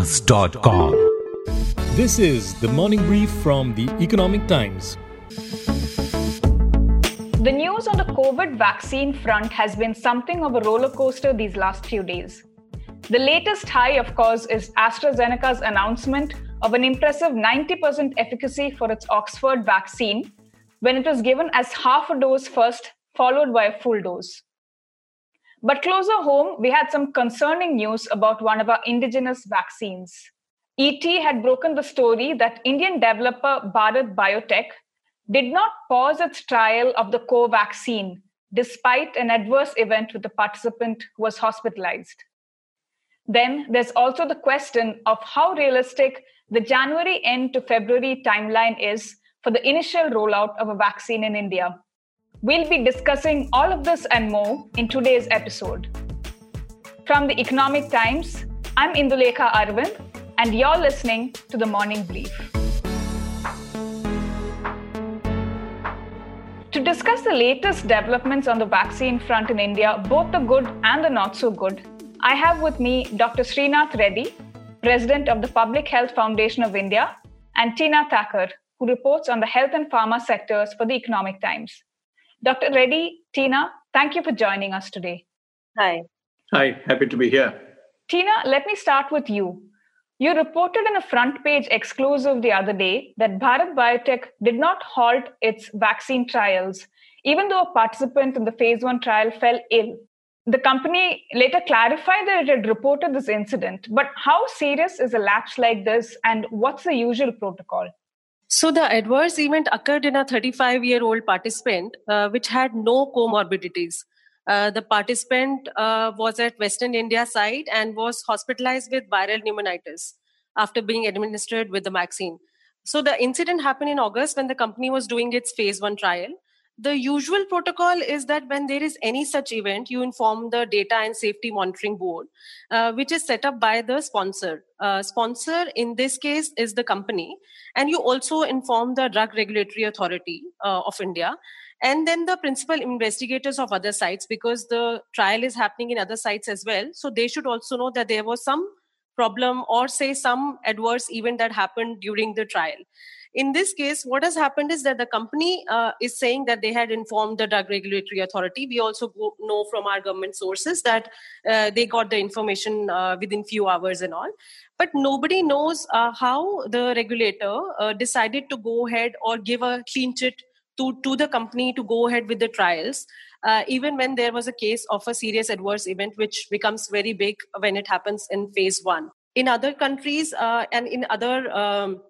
Aawaz.com. This is the morning brief from the Economic Times. The news on the COVID vaccine front has been something of a roller coaster these last few days. The latest high, of course, is AstraZeneca's announcement of an impressive 90% efficacy for its Oxford vaccine when it was given as half a dose first, followed by a full dose. But closer home, we had some concerning news about one of our indigenous vaccines. ET had broken the story that Indian developer Bharat Biotech did not pause its trial of the Covaxin despite an adverse event with the participant who was hospitalized. Then there's also the question of how realistic the January end to February timeline is for the initial rollout of a vaccine in India. We'll be discussing all of this and more in today's episode. From the Economic Times, I'm Indulekha Arvind, and you're listening to the Morning Brief. To discuss the latest developments on the vaccine front in India, both the good and the not so good, I have with me Dr. Srinath Reddy, President of the Public Health Foundation of India, and Teena Thacker, who reports on the health and pharma sectors for the Economic Times. Dr. Reddy, Teena, thank you for joining us today. Hi. Hi, happy to be here. Teena, let me start with you. You reported in a front page exclusive the other day that Bharat Biotech did not halt its vaccine trials, even though a participant in the phase one trial fell ill. The company later clarified that it had reported this incident, but how serious is a lapse like this, and what's the usual protocol? So, the adverse event occurred in a 35 year old participant, uh, which had no comorbidities. Uh, the participant uh, was at Western India site and was hospitalized with viral pneumonitis after being administered with the vaccine. So the incident happened in August when the company was doing its phase one trial. The usual protocol is that when there is any such event, you inform the Data and Safety Monitoring Board, uh, which is set up by the sponsor. Uh, sponsor in this case is the company, and you also inform the Drug Regulatory Authority uh, of India and then the principal investigators of other sites because the trial is happening in other sites as well so they should also know that there was some problem or say some adverse event that happened during the trial in this case what has happened is that the company uh, is saying that they had informed the drug regulatory authority we also go, know from our government sources that uh, they got the information uh, within few hours and all but nobody knows uh, how the regulator uh, decided to go ahead or give a clean chit to, to the company to go ahead with the trials, uh, even when there was a case of a serious adverse event, which becomes very big when it happens in phase one. In other countries uh, and in other um,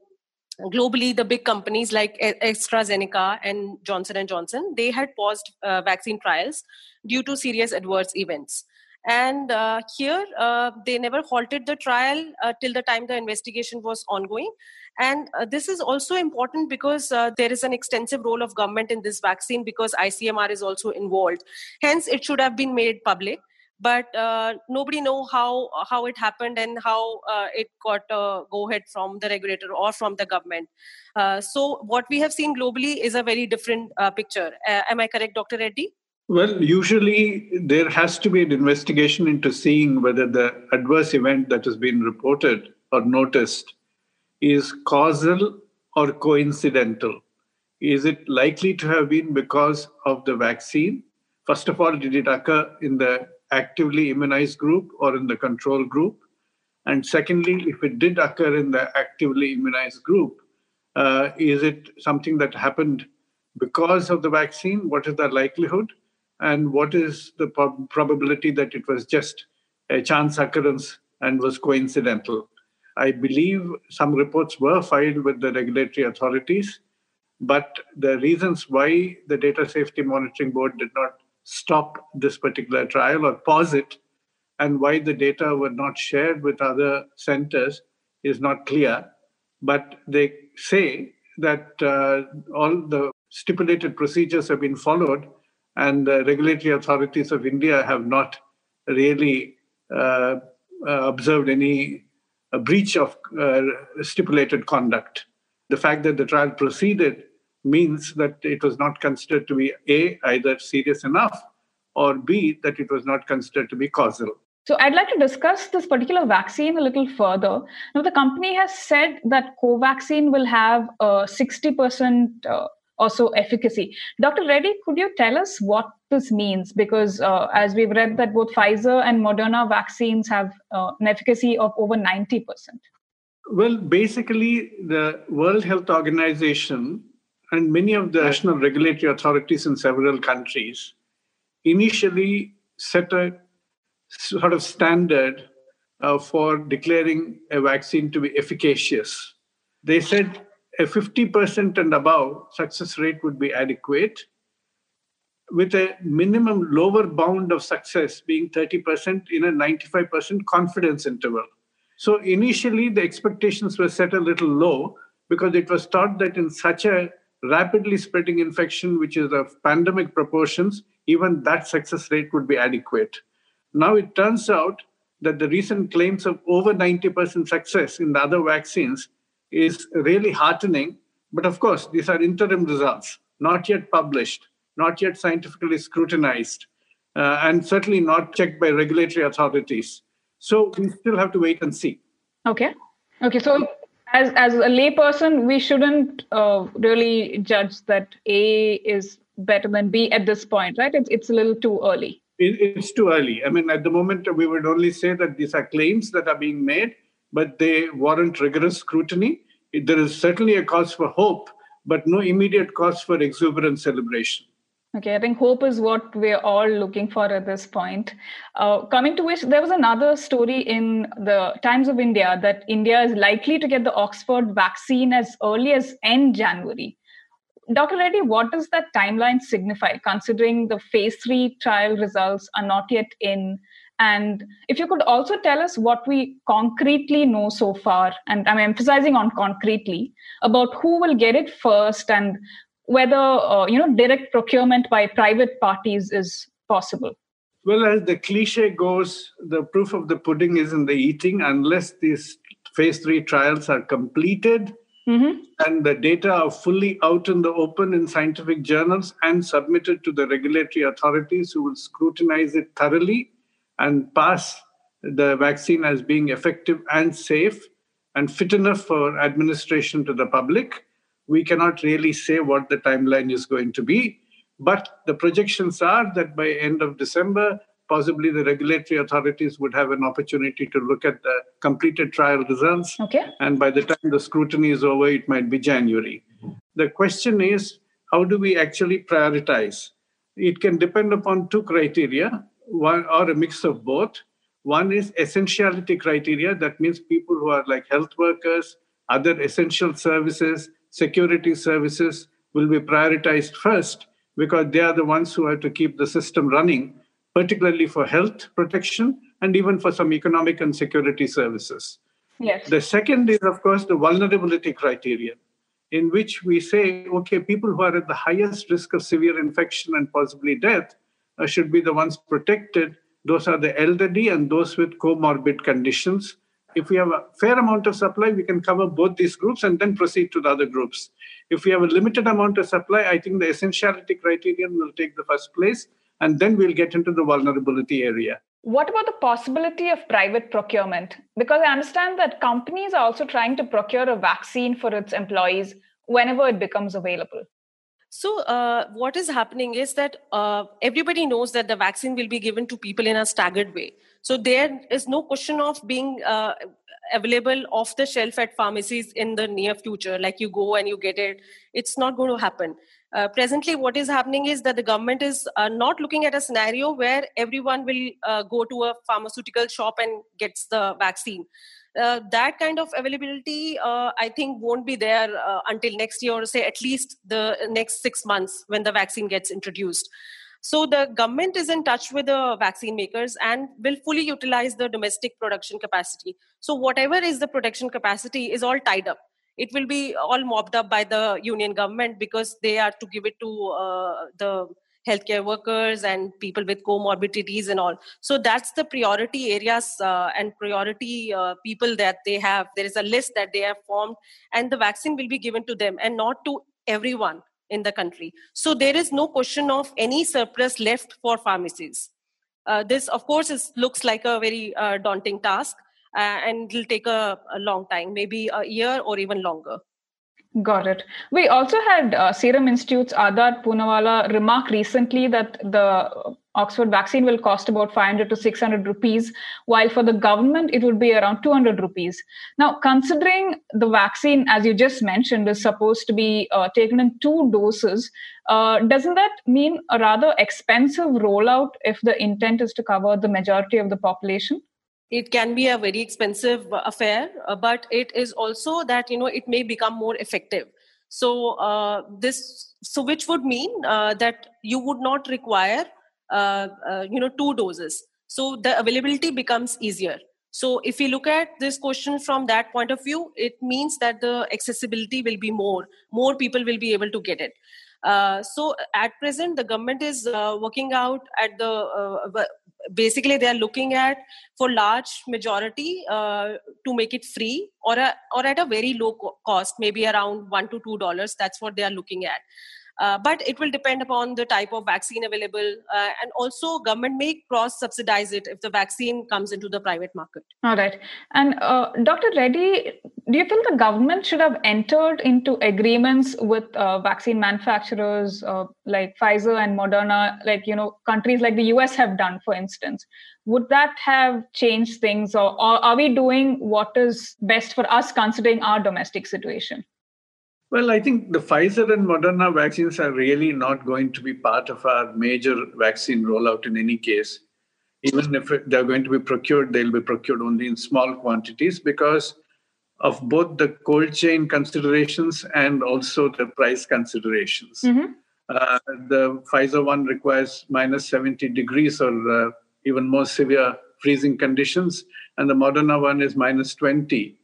globally the big companies like astrazeneca and johnson and johnson they had paused uh, vaccine trials due to serious adverse events. And uh, here uh, they never halted the trial uh, till the time the investigation was ongoing. And uh, this is also important because uh, there is an extensive role of government in this vaccine because icmr is also involved. Hence it should have been made public but uh, nobody know how how it happened and how uh, it got a go ahead from the regulator or from the government uh, so what we have seen globally is a very different uh, picture am i correct dr reddy well, usually there has to be an investigation into seeing whether the adverse event that has been reported or noticed is causal or coincidental. Is it likely to have been because of the vaccine? First of all, did it occur in the actively immunized group or in the control group? And secondly, if it did occur in the actively immunized group, uh, is it something that happened because of the vaccine? What is the likelihood? and what is the prob- probability that it was just a chance occurrence and was coincidental. I believe some reports were filed with the regulatory authorities, but the reasons why the Data Safety Monitoring Board did not stop this particular trial or pause it, and why the data were not shared with other centers is not clear. But they say that uh, all the stipulated procedures have been followed and the regulatory authorities of India have not really uh, uh, observed any uh, breach of uh, stipulated conduct. The fact that the trial proceeded means that it was not considered to be A, either serious enough, or B, that it was not considered to be causal. So I'd like to discuss this particular vaccine a little further. Now, the company has said that Covaxin will have a 60% uh, or so efficacy. Dr. Reddy, could you tell us what this means? Because uh, as we've read that both Pfizer and Moderna vaccines have uh, an efficacy of over 90%. Well, basically, the World Health Organization and many of the national regulatory authorities in several countries initially set a sort of standard uh, for declaring a vaccine to be efficacious. They said a 50% and above success rate would be adequate, with a minimum lower bound of success being 30% in a 95% confidence interval. So initially, the expectations were set a little low because it was thought that in such a rapidly spreading infection, which is of pandemic proportions, even that success rate would be adequate. Now it turns out that the recent claims of over 90% success in the other vaccines is really heartening. But of course, these are interim results, not yet published, not yet scientifically scrutinized, uh, and certainly not checked by regulatory authorities. So we still have to wait and see. Okay. Okay. So as as a layperson, we shouldn't uh, really judge that A is better than B at this point, right? It's it's a little too early it's too early. I mean, at the moment, we would only say that these are claims that are being made, but they warrant rigorous scrutiny. There is certainly a cause for hope, but no immediate cause for exuberant celebration. Okay, I think hope is what we're all looking for at this point. Uh, coming to which, there was another story in the Times of India that India is likely to get the Oxford vaccine as early as end January. Dr. Reddy, what does that timeline signify, considering the phase three trial results are not yet in? And if you could also tell us what we concretely know so far, and I'm emphasizing on concretely, about who will get it first and whether uh, you know direct procurement by private parties is possible. Well, as the cliche goes, the proof of the pudding is in the eating. Unless these phase three trials are completed, Mm-hmm. And the data are fully out in the open in scientific journals and submitted to the regulatory authorities who will scrutinize it thoroughly and pass the vaccine as being effective and safe and fit enough for administration to the public. We cannot really say what the timeline is going to be, but the projections are that by end of December, possibly the regulatory authorities would have an opportunity to look at the completed trial results. Okay. And by the time the scrutiny is over, it might be January. The question is how do we actually prioritize? It can depend upon two criteria, one or a mix of both. One is essentiality criteria, that means people who are like health workers, other essential services, security services will be prioritized first because they are the ones who have to keep the system running particularly for health protection and even for some economic and security services. Yes. The second is, of course, the vulnerability criterion, in which we say, okay, people who are at the highest risk of severe infection and possibly death uh, should be the ones protected. Those are the elderly and those with comorbid conditions. If we have a fair amount of supply, we can cover both these groups and then proceed to the other groups. If we have a limited amount of supply, I think the essentiality criterion will take the first place and then we'll get into the vulnerability area. What about the possibility of private procurement? Because I understand that companies are also trying to procure a vaccine for its employees whenever it becomes available. So, uh, what is happening is that uh, everybody knows that the vaccine will be given to people in a staggered way. So, there is no question of being uh, available off the shelf at pharmacies in the near future, like you go and you get it. It's not going to happen. Uh, presently, what is happening is that the government is uh, not looking at a scenario where everyone will uh, go to a pharmaceutical shop and gets the vaccine. Uh, that kind of availability, uh, I think, won't be there until next year, or say at least the next six months when the vaccine gets introduced. So the government is in touch with the vaccine makers and will fully utilize the domestic production capacity. So whatever is the production capacity is all tied up. It will be all mopped up by the union government because they are to give it to uh, the healthcare workers and people with comorbidities and all. So that's the priority areas uh, and priority uh, people that they have. There is a list that they have formed and the vaccine will be given to them and not to everyone in the country so there is no question of any surplus left for pharmacies Uh, this, of course, is, looks like a very uh, daunting task, uh, and it'll take a, a, long time, maybe a year or even longer. Got it. We also had uh, Serum Institute's Adar Poonawalla remark recently that the Oxford vaccine will cost about 500 to 600 rupees, while for the government it would be around 200 rupees. Now, considering the vaccine, as you just mentioned, is supposed to be uh, taken in two doses, uh, doesn't that mean a rather expensive rollout if the intent is to cover the majority of the population? It can be a very expensive affair uh, but it is also that you know it may become more effective. So uh, this so which would mean uh, that you would not require uh, uh, you know two doses. So the availability becomes easier. So if we look at this question from that point of view it means that the accessibility will be more more people will be able to get it so at present, the government is uh, working out at the uh, basically they are looking at for large majority uh, to make it free or a, or at a very low co- cost, maybe around one to two dollars. That's what they are looking at. Uh, but it will depend upon the type of vaccine available uh, and also government may cross subsidize it if the vaccine comes into the private market. All right. And uh, dr reddy do you feel the government should have entered into agreements with uh, vaccine manufacturers uh, like pfizer and moderna like you know countries like the us have done for instance? Would that have changed things or, or are we doing what is best for us considering our domestic situation well, I think the Pfizer and Moderna vaccines are really not going to be part of our major vaccine rollout in any case. Even if they're going to be procured, they'll be procured only in small quantities because of both the cold chain considerations and also the price considerations. Mm-hmm. Uh, the Pfizer one requires minus 70 degrees or uh, even more severe freezing conditions, and the Moderna one is minus 20.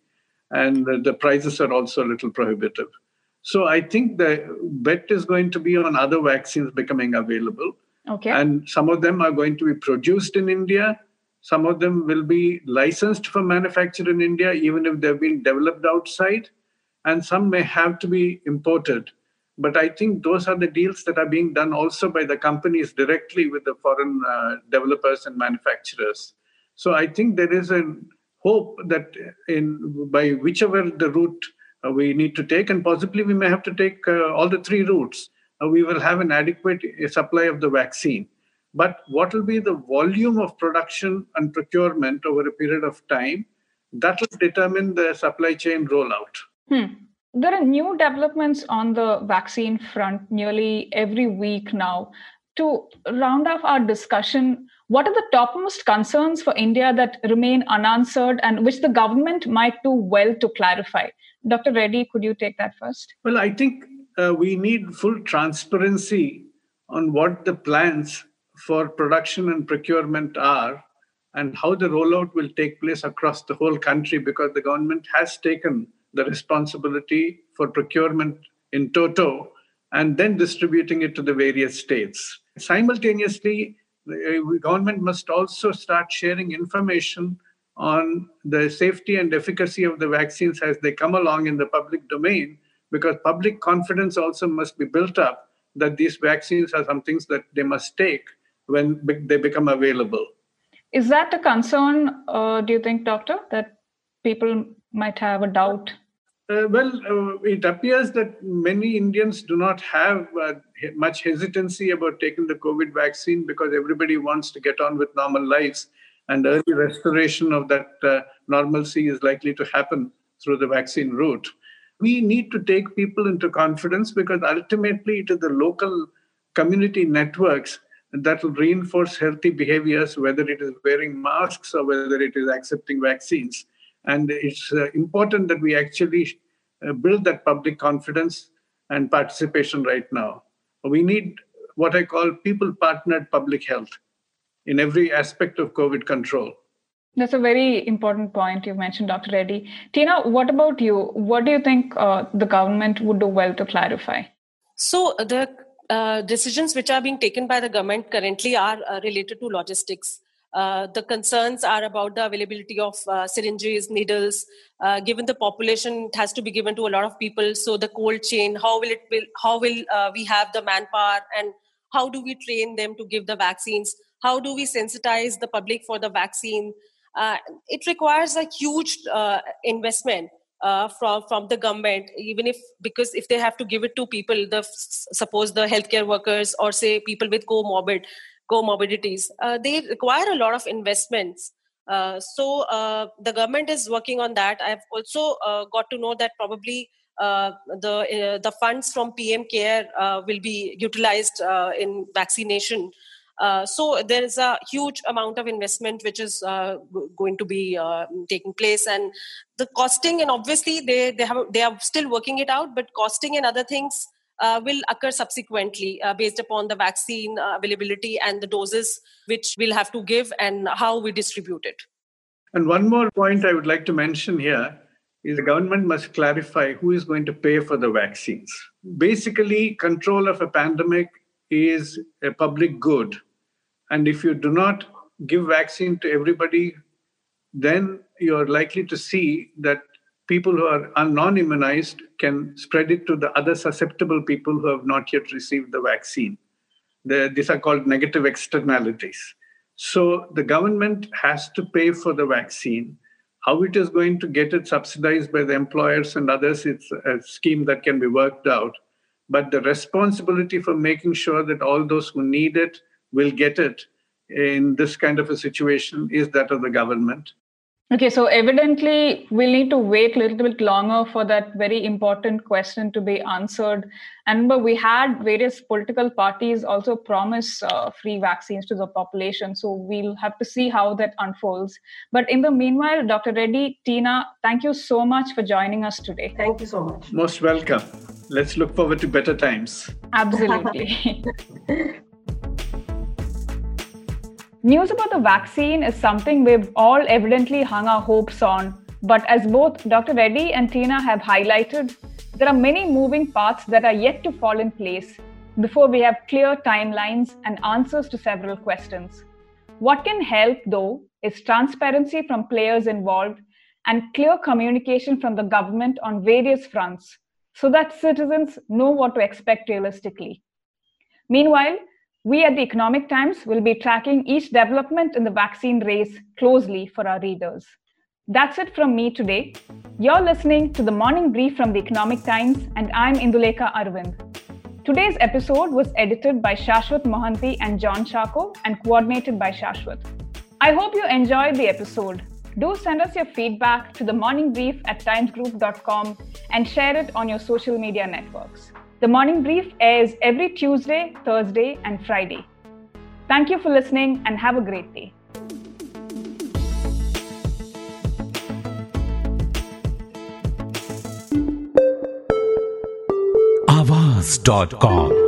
And the prices are also a little prohibitive. So I think the bet is going to be on other vaccines becoming available. Okay. And some of them are going to be produced in India. Some of them will be licensed for manufacture in India, even if they've been developed outside. And some may have to be imported. But I think those are the deals that are being done also by the companies directly with the foreign uh, developers and manufacturers. So I think there is a hope that in by whichever the route we need to take, and possibly we may have to take uh, all the three routes. Uh, we will have an adequate supply of the vaccine. But what will be the volume of production and procurement over a period of time? That will determine the supply chain rollout. Hmm. There are new developments on the vaccine front nearly every week now. To round off our discussion, what are the topmost concerns for India that remain unanswered and which the government might do well to clarify? Dr. Reddy, could you take that first? Well, I think uh, we need full transparency on what the plans for production and procurement are and how the rollout will take place across the whole country because the government has taken the responsibility for procurement in toto and then distributing it to the various states. Simultaneously, the uh, government must also start sharing information on the safety and efficacy of the vaccines as they come along in the public domain, because public confidence also must be built up that these vaccines are some things that they must take when they become available. Is that a concern, uh, do you think, Doctor, that people might have a doubt? Uh, well, uh, it appears that many Indians do not have uh, much hesitancy about taking the COVID vaccine because everybody wants to get on with normal lives and early restoration of that uh, normalcy is likely to happen through the vaccine route. We need to take people into confidence because ultimately it is the local community networks that will reinforce healthy behaviors, whether it is wearing masks or whether it is accepting vaccines. And it's uh, important that we actually uh, build that public confidence and participation right now. We need what I call people partnered public health in every aspect of COVID control. That's a very important point you mentioned, Dr. Reddy. Teena, what about you? What do you think uh, the government would do well to clarify? So, the uh, decisions which are being taken by the government currently are uh, related to logistics. Uh, the concerns are about the availability of uh, syringes, needles. Uh, given the population, it has to be given to a lot of people. So the cold chain, how will it will how will we have the manpower and how do we train them to give the vaccines? how do we sensitize the public for the vaccine uh, it requires a huge uh, investment uh, from from the government even if because if they have to give it to people the suppose the healthcare workers or say people with comorbid comorbidities. Uh, they require a lot of investments. Uh, so uh, the government is working on that. I've also got to know that probably the the funds from pm care will be utilized in vaccination. Uh, so there is a huge amount of investment which is uh, going to be uh, taking place, and the costing and obviously they they have they are still working it out, but costing and other things uh, will occur subsequently uh, based upon the vaccine availability and the doses which we'll have to give and how we distribute it. And one more point I would like to mention here is the government must clarify who is going to pay for the vaccines. Basically, control of a pandemic is a public good and if you do not give vaccine to everybody, then you're likely to see that people who are non immunized can spread it to the other susceptible people who have not yet received the vaccine. The, these are called negative externalities. So the government has to pay for the vaccine. How it is going to get it subsidized by the employers and others, it's a scheme that can be worked out. But the responsibility for making sure that all those who need it will get it in this kind of a situation is that of the government. Okay, so evidently we'll need to wait a little bit longer for that very important question to be answered. And but we had various political parties also promise uh, free vaccines to the population. So we'll have to see how that unfolds. But in the meanwhile, Dr. Reddy, Teena, thank you so much for joining us today. Thank you so much. Most welcome. Let's look forward to better times. Absolutely. News about the vaccine is something we've all evidently hung our hopes on, but as both Dr. Reddy and Teena have highlighted, there are many moving parts that are yet to fall in place before we have clear timelines and answers to several questions. What can help, though, is transparency from players involved and clear communication from the government on various fronts so that citizens know what to expect realistically. Meanwhile, we at the Economic Times will be tracking each development in the vaccine race closely for our readers. That's it from me today. You're listening to the morning brief from the Economic Times, and I'm Indulekha Arvind. Today's episode was edited by Shashwat Mohanty and John Chacko and coordinated by Shashwat. I hope you enjoyed the episode. Do send us your feedback to the morning brief at timesgroup.com and share it on your social media networks. The Morning Brief airs every Tuesday, Thursday, and Friday. Thank you for listening and have a great day. Aawaz.com